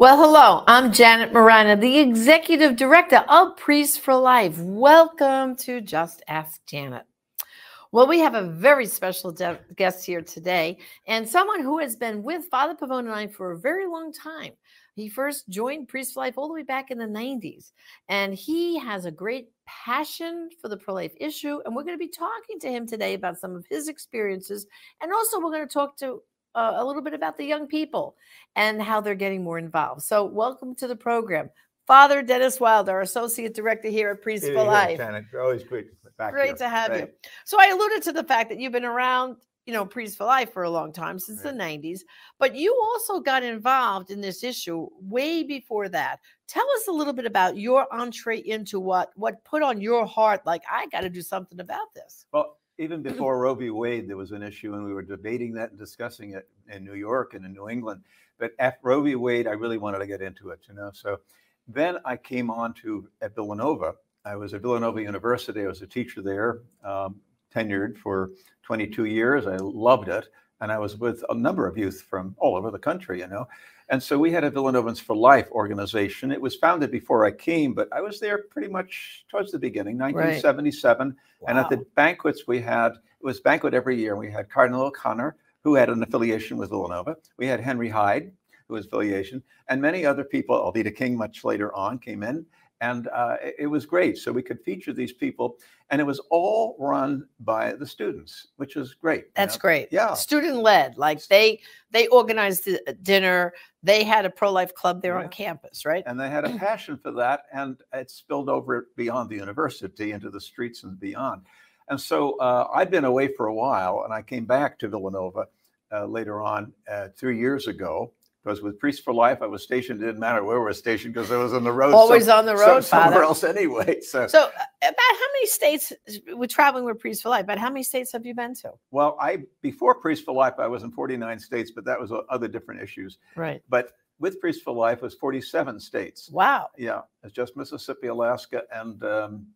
Well, hello, I'm Janet Morana, the Executive Director of Priests for Life. Welcome to Just Ask Janet. Well, we have a very special de- guest here today, and someone who has been with Father Pavone and I for a very long time. He first joined Priests for Life all the way back in the 90s, and he has a great passion for the pro life issue. And we're going to be talking to him today about some of his experiences, and also we're going to talk to uh, a little bit about the young people and how they're getting more involved. So, welcome to the program, Father Denis Wilde, our associate director here at Priests Hey, for Life. Janet, always great back Great here. to have you. So, I alluded to the fact that you've been around, you know, Priests for Life for a long time, since the 90s, but you also got involved in this issue way before that. Tell us a little bit about your entree into what what put on your heart like I got to do something about this. Well, even before Roe v. Wade, there was an issue, and we were debating that and discussing it in New York and in New England. But after Roe v. Wade, I really wanted to get into it, you know. So then I came on to at Villanova. I was at Villanova University. I was a teacher there, um, tenured for 22 years. I loved it, and I was with a number of youth from all over the country, you know. And so we had a Villanovans for Life organization. It was founded before I came, but I was there pretty much towards the beginning, 1977. And at the banquets we had, it was banquet every year. We had Cardinal O'Connor, who had an affiliation with Villanova. We had Henry Hyde, who was affiliation, and many other people. Alveda King, much later on, came in, and uh, it, was great. So we could feature these people, and it was all run by the students, which was great. you That's know. great. Yeah. Student led. Like they they organized the uh, dinner. They had a pro life club there Yeah. on campus, right? and they had a passion for that and it spilled over beyond the university into the streets and beyond and so uh, i'd been away for a while and i came back to villanova uh, later on uh, three years ago because with priests for life i was stationed it didn't matter where we were stationed because i was on the road Always some- on the some- road, somewhere else anyway so, So, uh, about how many states we're traveling with Priests for Life? About how many states have you been to? well i before priests for life i was in 49 states but that was other different issues Right. but with priests for life was 47 states Wow. Yeah, it's just Mississippi, Alaska, and um,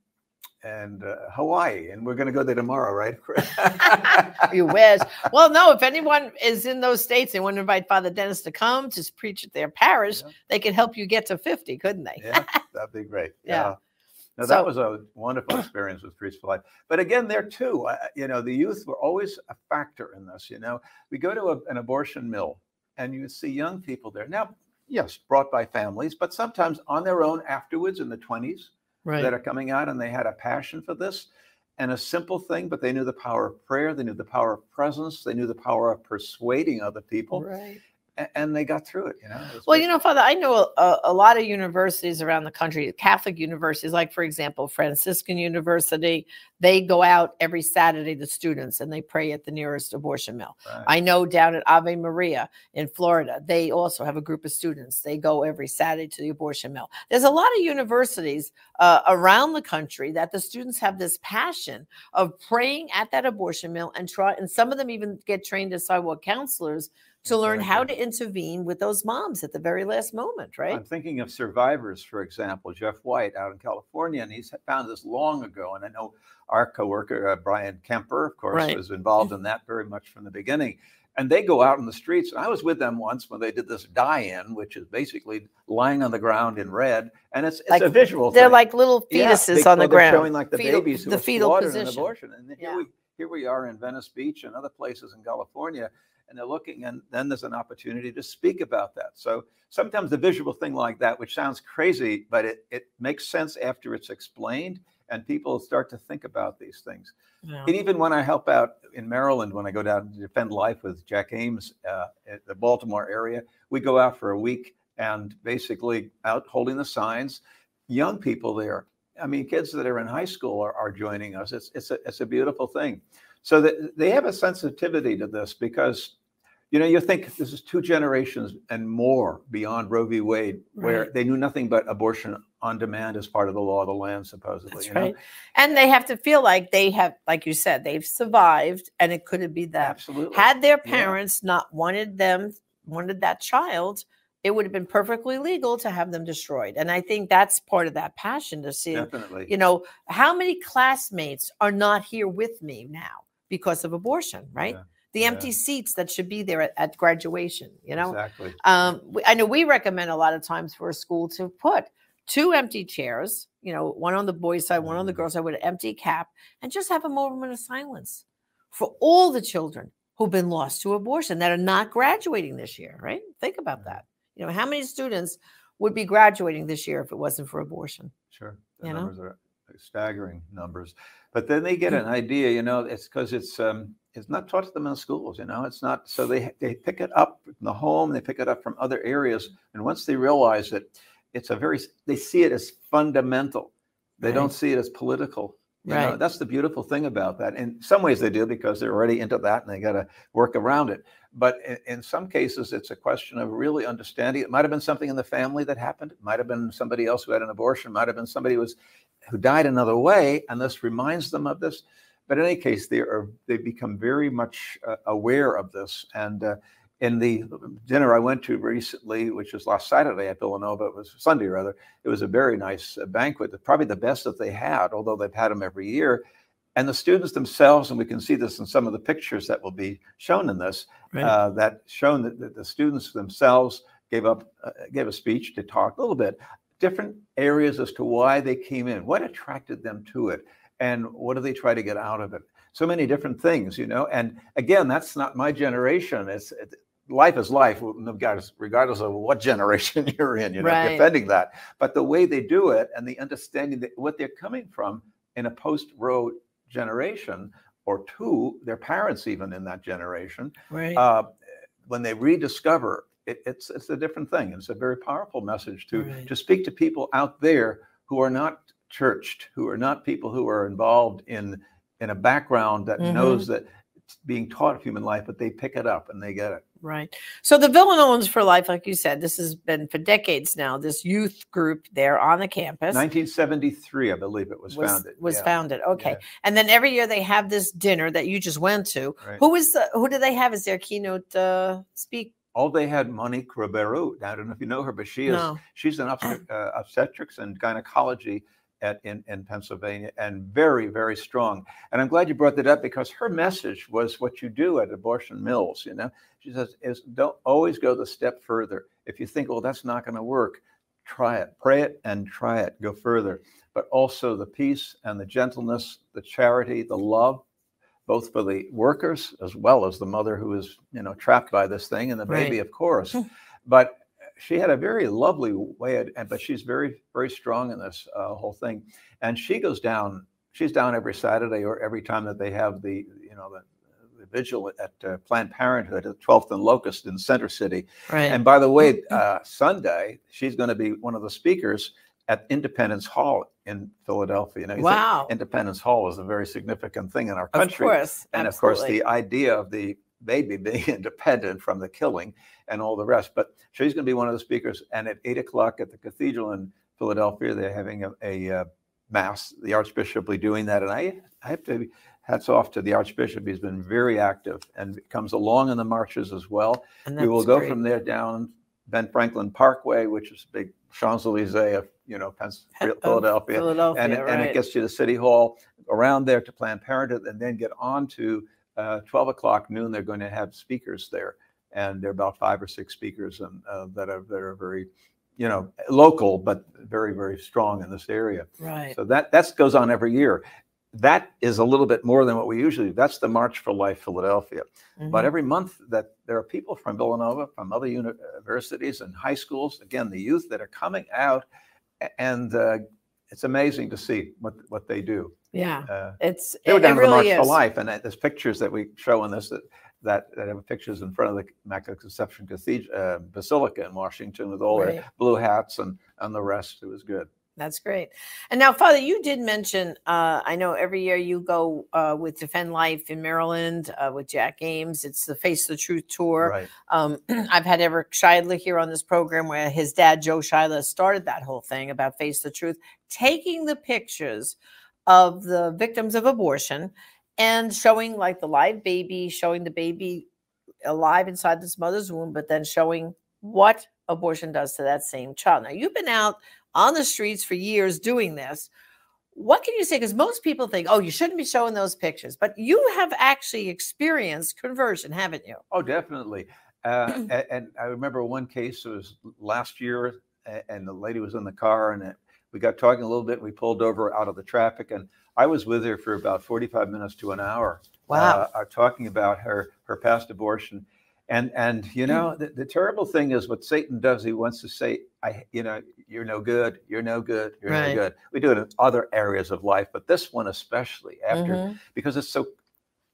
and uh, Hawaii, and we're going to go there tomorrow, right? You wish. Well, no, if anyone is in those states and want to invite Father Dennis to come to preach at their parish, Yeah. they could help you get to 50, couldn't they? yeah, that'd be great. Yeah. No, So- that was a wonderful experience with Priests for Life. But again, there too, I- you know, the youth were always a factor in this. You know, we go to a, an abortion mill, and you see young people there. Now, yes, brought by families, but sometimes on their own afterwards in the twenties. Right. that are coming out and they had a passion for this and a simple thing, but they knew the power of prayer, they knew the power of presence, they knew the power of persuading other people, Right. And they got through it. You know. It Well, you know, Father, I know a, a lot of universities around the country, Catholic universities, like, for example, Franciscan University, they go out every Saturday, the students, and they pray at the nearest abortion mill. Right. I know down at Ave Maria in Florida, they also have a group of students. They go every Saturday to the abortion mill. There's a lot of universities uh, around the country that the students have this passion of praying at that abortion mill and try, and some of them even get trained as sidewalk counselors to learn how to intervene with those moms at the very last moment, right? I'm thinking of survivors, for example, Jeff White out in California, and he's found this long ago. And I know our coworker uh, Bryan Kemper, of course, Right. was involved in that very much from the beginning. And they go out in the streets. And I was with them once when they did this die-in, which is basically lying on the ground in red, and it's it's Like, a visual. They're thing. like little Yeah, fetuses they- on the ground. showing like the Fetal- babies who the fetal slaughtered in position. abortion. And here Yeah. we here we are in Venice Beach and other places in California, and they're looking, and then there's an opportunity to speak about that. So sometimes the visual thing like that, which sounds crazy, but it it makes sense after it's explained, and people start to think about these things. Yeah. And even when I help out in Maryland, when I go down to defend life with Jack Ames uh, at the Baltimore area, we go out for a week and basically out holding the signs. Young people there, I mean, kids that are in high school are, are joining us. It's it's a it's a beautiful thing. So that they have a sensitivity to this because, you know, you think this is two generations and more beyond Roe v. Wade, where Right. they knew nothing but abortion on demand as part of the law of the land, supposedly. That's you know? right. And they have to feel like they have, like you said, they've survived and it could be them. Absolutely. Had their Yeah. parents not wanted them, wanted that child, it would have been perfectly legal to have them destroyed. And I think that's part of that passion to see, Definitely. you know, how many classmates are not here with me now because of abortion, right? Yeah. The Yeah. empty seats that should be there at, at graduation, you know? Exactly. Um, we, I know we recommend a lot of times for a school to put two empty chairs, you know, one on the boys' side, one on the Mhm. girls' side with an empty cap, and just have a moment of silence for all the children who've been lost to abortion that are not graduating this year, right? Think about Mhm. that. You know, how many students would be graduating this year if it wasn't for abortion? Sure. The You know? numbers are staggering numbers. But then they get an idea, you know, it's because it's um it's not taught to them in schools, you know. It's not so they they pick it up from the home, they pick it up from other areas. And once they realize that it's a very they see it as fundamental. They don't see it as political. You know, Right. that's the beautiful thing about that. In some ways they do because they're already into that and they got to work around it. But in, in some cases, it's a question of really understanding. It might have been something in the family that happened. It might have been somebody else who had an abortion. It might have been somebody who was who died another way, and this reminds them of this. But in any case, they are they become very much uh, aware of this. And uh, in the dinner I went to recently, which was last Saturday at Villanova, it was Sunday rather. It was a very nice uh, banquet, probably the best that they had, although they've had them every year. And the students themselves, and we can see this in some of the pictures that will be shown in this, Right. uh, that shown that, that the students themselves gave up uh, gave a speech to talk a little bit different areas as to why they came in, what attracted them to it, and what do they try to get out of it. So many different things, you know. And again, that's not my generation. It's it, life is life, regardless, regardless of what generation you're in. You're Right. not defending that, but the way they do it and the understanding that what they're coming from in a post-Roe generation or two, their parents even in that generation, Right. uh, when they rediscover it, it's it's a different thing. It's a very powerful message to Right. to speak to people out there who are not churched, who are not people who are involved in in a background that Mhm. knows that it's being taught human life, but they pick it up and they get it. Right. So the Villanovans for Life, like you said, this has been for decades now. This youth group there on the campus 1973, I believe it was, was, founded. was yeah, founded. Okay. yeah, And then every year they have this dinner that you just went to. right. Who is the who do they have as their keynote uh, speak? All they had Monique Ruberu. I don't know if you know her, but she is No. she's an obstet- uh, obstetrics and gynecology at in, in Pennsylvania and very, very strong. And I'm glad you brought that up because her message was what you do at abortion mills, you know. She says is don't always go the step further. If you think, oh, that's not going to work, try it. Pray it and try it. Go further. But also the peace and the gentleness, the charity, the love, both for the workers as well as the mother who is, you know, trapped by this thing and the baby, of course. but she had a very lovely way, of- and but she's very, very strong in this uh, whole thing. And she goes down. She's down every Saturday or every time that they have the, you know, the, the vigil at uh, Planned Parenthood at 12th and Locust in Center City. Right. And by the way, uh, Sunday she's going to be one of the speakers at Independence Hall in Philadelphia. You know, wow. Independence Hall is a very significant thing in our country. Of course. and of course the idea of the baby being independent from the killing and all the rest but she's going to be one of the speakers and at eight o'clock at the cathedral in philadelphia they're having a, a uh, mass the archbishop will be doing that and i i have to hats off to the archbishop he's been very active and comes along in the marches as well And we will go great. from there down ben franklin parkway which is a big champs-elysees of you know Pens- philadelphia Philadelphia, and, it, and it gets you to City Hall, around there to Planned Parenthood, and then get on to uh, 12 o'clock noon. They're going to have speakers there, and there are about five or six speakers and, uh, that are that are very, you know, local but very very strong in this area. right. So that that goes on every year. That is a little bit more than what we usually do. That's the March for Life Philadelphia. But Mhm. every month that there are people from Villanova, from other universities and high schools, again, the youth that are coming out, and uh, it's amazing to see what, what they do. yeah. Uh, It's they were down it to the really March for. Life, and uh, there's pictures that we show in this that, that, that have pictures in front of the Immaculate Conception Cathedral, uh, Basilica in Washington with all Right. their blue hats and, and the rest. It was good. That's great. And now, Father, you did mention, uh, I know every year you go uh, with Defend Life in Maryland uh, with Jack Ames. It's the Face the Truth tour. Right. Um, I've had Eric Scheidler here on this program where his dad, Joe Scheidler, started that whole thing about Face the Truth, taking the pictures of the victims of abortion and showing like the live baby, showing the baby alive inside this mother's womb, but then showing what abortion does to that same child. Now, you've been out on the streets for years doing this. What can you say? Because most people think, oh, you shouldn't be showing those pictures, but you have actually experienced conversion, haven't you? Oh, definitely. Uh, and, I remember one case, it was last year, and the lady was in the car, and it, we got talking a little bit. We pulled over out of the traffic, and I was with her for about 45 minutes to an hour. Wow. Uh, uh, talking about her her past abortion, and and you know the, the terrible thing is what Satan does. He wants to say, I you know you're no good, you're no good, you're Right. no good. We do it in other areas of life, but this one especially after Mhm. because it's so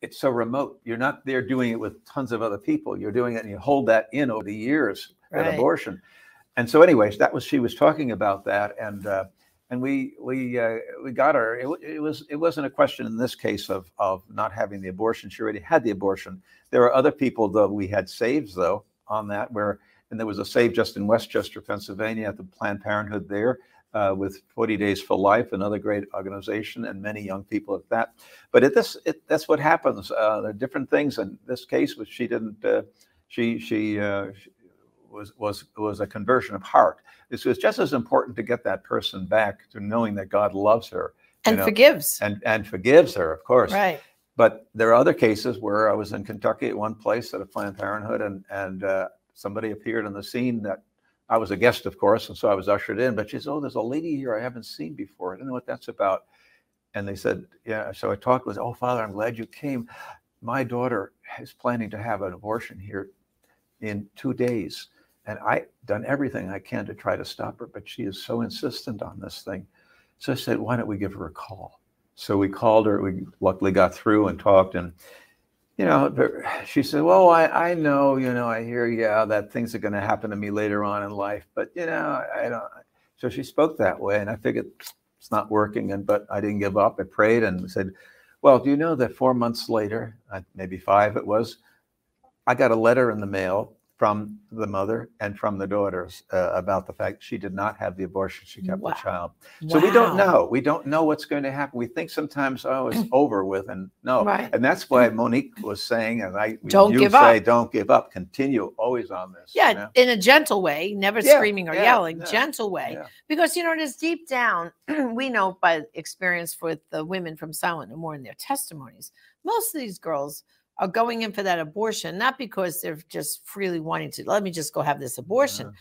it's so remote. You're not there doing it with tons of other people. You're doing it and you hold that in over the years Right. at abortion. And so, anyways, that was she was talking about that, and uh, and we we uh, we got her. It, it was it wasn't a question in this case of of not having the abortion. She already had the abortion. There were other people though we had saves though on that where and there was a save just in West Chester, Pennsylvania, at the Planned Parenthood there. Uh, with 40 Days for Life, another great organization, and many young people at that. But it, this, it, that's what happens. Uh, there are different things. In this case, which she didn't, uh, she she uh, she was was was a conversion of heart. This was just as important to get that person back to knowing that God loves her And know, forgives. and and forgives her, of course. Right. But there are other cases where I was in Kentucky at one place at a Planned Parenthood, and and uh, somebody appeared on the scene that I was a guest, of course, and so I was ushered in. But she said, "Oh, there's a lady here I haven't seen before. I don't know what that's about." And they said, "Yeah." So I talked with, "Oh, Father, I'm glad you came. My daughter is planning to have an abortion here in two days, and I've done everything I can to try to stop her, but she is so insistent on this thing." So I said, "Why don't we give her a call?" So we called her. We luckily got through and talked. And, you know, she said, Well, I, I know, you know, I hear, yeah, that things are going to happen to me later on in life. But, you know, I, don't. So she spoke that way. And I figured it's not working. And, but I didn't give up. I prayed and said, Well, do you know that four months later, maybe five it was, I got a letter in the mail from the mother and from the daughters uh, about the fact she did not have the abortion. She kept Wow. the child. So we don't know. We don't know what's going to happen. We think sometimes, oh, it's over with, and no. Right. And that's why Monique was saying, and I Don't you give say, up. don't give up. Continue always on this. you Yeah, know? in a gentle way, never Yeah, screaming or yeah, yelling, yeah, gentle way. Because you know, it is deep down, we know by experience with the women from Silent No More in their testimonies, most of these girls are going in for that abortion, not because they're just freely wanting to, let me just go have this abortion.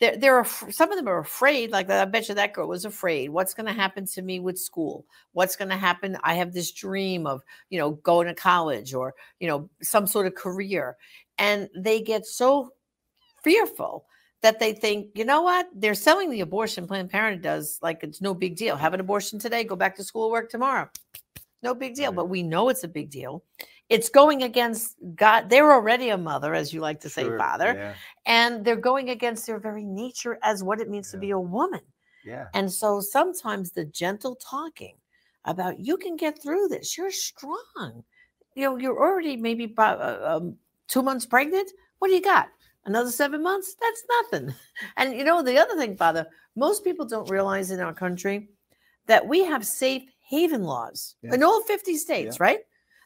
They're, they're af- some of them are afraid, like I bet you that girl was afraid. What's going to happen to me with school? What's going to happen? I have this dream of, you know, going to college or, you know, some sort of career. And they get so fearful that they think, you know what? They're selling the abortion Planned Parenthood does like it's no big deal. Have an abortion today, go back to school, work tomorrow. No big deal. Right. But we know it's a big deal. It's going against God. They're already a mother, as you like to say, Sure, father, Yeah. and they're going against their very nature as what it means to be a woman. Yeah. And so sometimes the gentle talking about you can get through this. You're strong. You know, you're already maybe about, uh, um, two months pregnant. What do you got? Another seven months? That's nothing. And you know, the other thing, Father, most people don't realize in our country that we have safe haven laws Yeah. in all 50 states, right?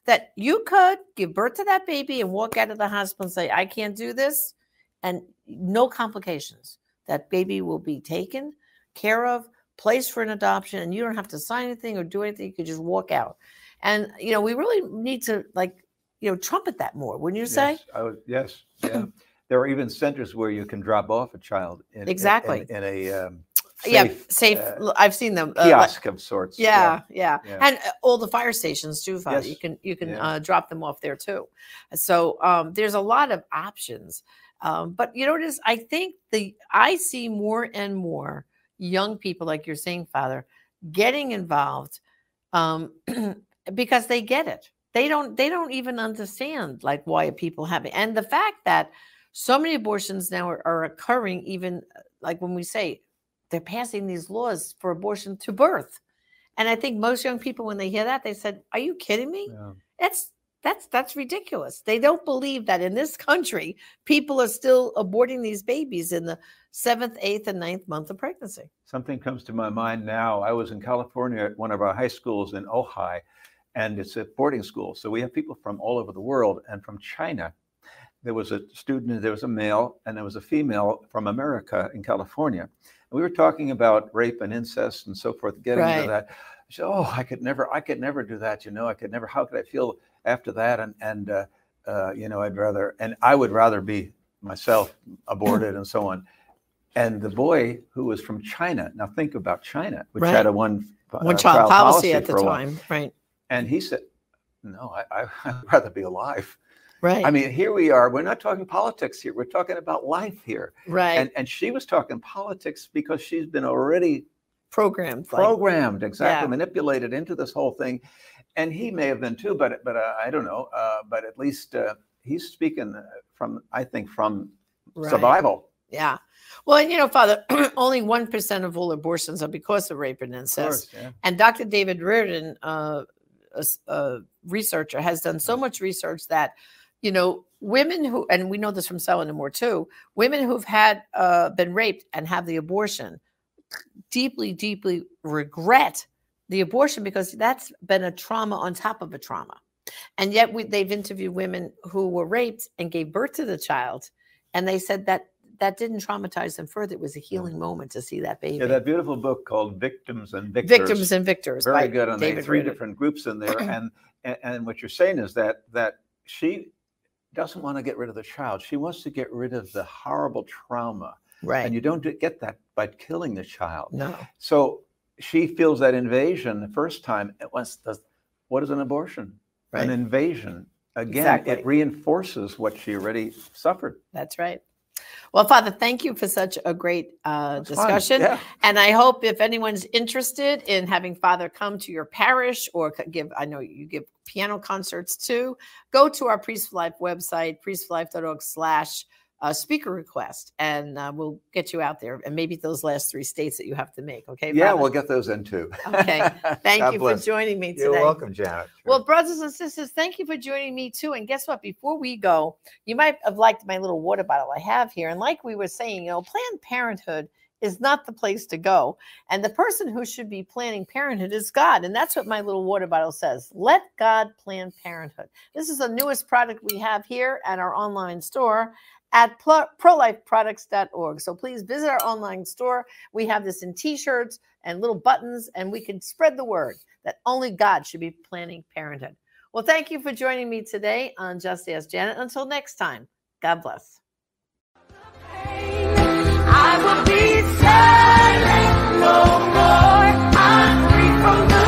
That you could give birth to that baby and walk out of the hospital and say, I can't do this, and no complications. That baby will be taken care of, placed for an adoption, and you don't have to sign anything or do anything. You could just walk out. And you know, we really need to like, you know, trumpet that more. Wouldn't you say? Yes. I would, yes. Yeah. there are even centers where you can drop off a child in, in- Exactly. in, in a um, yeah, safe, safe. uh, I've seen them. uh, like- kiosk of sorts. yeah, yeah, Yeah. and uh, all the fire stations too. Father, you can you can Yeah. uh, drop them off there too. So um, there's a lot of options. Um, but you know what is? I think the I see more and more young people, like you're saying, Father, getting involved um, because they get it. They don't. They don't even understand like why people have it, and the fact that so many abortions now are, are occurring, even uh, like when we say they're passing these laws for abortion to birth. And I think most young people, when they hear that, they said, Are you kidding me? Yeah. That's that's that's ridiculous. They don't believe that in this country, people are still aborting these babies in the seventh, eighth, and ninth month of pregnancy. Something comes to my mind now. I was in California at one of our high schools in Ojai, and it's a boarding school. So we have people from all over the world and from China. There was a student, there was a male, and there was a female from America in California. We were talking about rape and incest and so forth, getting Right. into that. I said, "Oh, I could never, I could never do that. You know, I could never. How could I feel after that? And and uh, uh, you know, I'd rather, and I would rather be myself aborted and so on." And the boy who was from China, now think about China, which Right. had a one uh, One child policy, at the time. Right. And he said, "No, I, I, I'd rather be alive." Right. I mean, here we are. We're not talking politics here. We're talking about life here. right. And and she was talking politics because she's been already Programmed. like- programmed, exactly Yeah. manipulated into this whole thing. And he may have been too, but but uh, I don't know. Uh, but at least uh, he's speaking uh, from, I think, from right. survival. Yeah. Well, and you know, Father, only 1% of all abortions are because of rape and incest. course, yeah. And Dr. David Reardon, uh, a, a researcher, has done so much research that, you know, women who, and we know this from Silent No More too, women who've had uh, been raped and have the abortion deeply, deeply regret the abortion because that's been a trauma on top of a trauma. And yet we, they've interviewed women who were raped and gave birth to the child. And they said that that didn't traumatize them further. It was a healing moment to see that baby. Yeah, that beautiful book called Victims and Victors. Victims and Victors. very good on the David three Reardon. different groups in there. And, and and what you're saying is that that she doesn't want to get rid of the child. She wants to get rid of the horrible trauma. Right. And you don't get that by killing the child. no. So she feels that invasion the first time. It was the, what is an abortion? Right. An invasion. Again, Exactly. it reinforces what she already suffered. That's right. Well, Father, thank you for such a great uh, discussion. Yeah. And I hope if anyone's interested in having Father come to your parish or give, I know you give piano concerts too, go to our Priest for Life website, priestforlife.org slash uh, speaker request, and uh, we'll get you out there. And maybe those last three states that you have to make. Okay. Yeah, we'll get those in too. Okay. Thank you bless. for joining me today. You're welcome, Janet. Well, brothers and sisters, thank you for joining me too. And guess what? Before we go, you might have liked my little water bottle I have here. And like we were saying, you know, Planned Parenthood is not the place to go. And the person who should be planning parenthood is God. And that's what my little water bottle says. Let God plan parenthood. This is the newest product we have here at our online store at pro- prolifeproducts.org. So please visit our online store. We have this in t-shirts and little buttons, and we can spread the word that only God should be planning parenthood. Well, thank you for joining me today on Just Ask Janet. Until next time, God bless. I will be silent no more. I'm free from the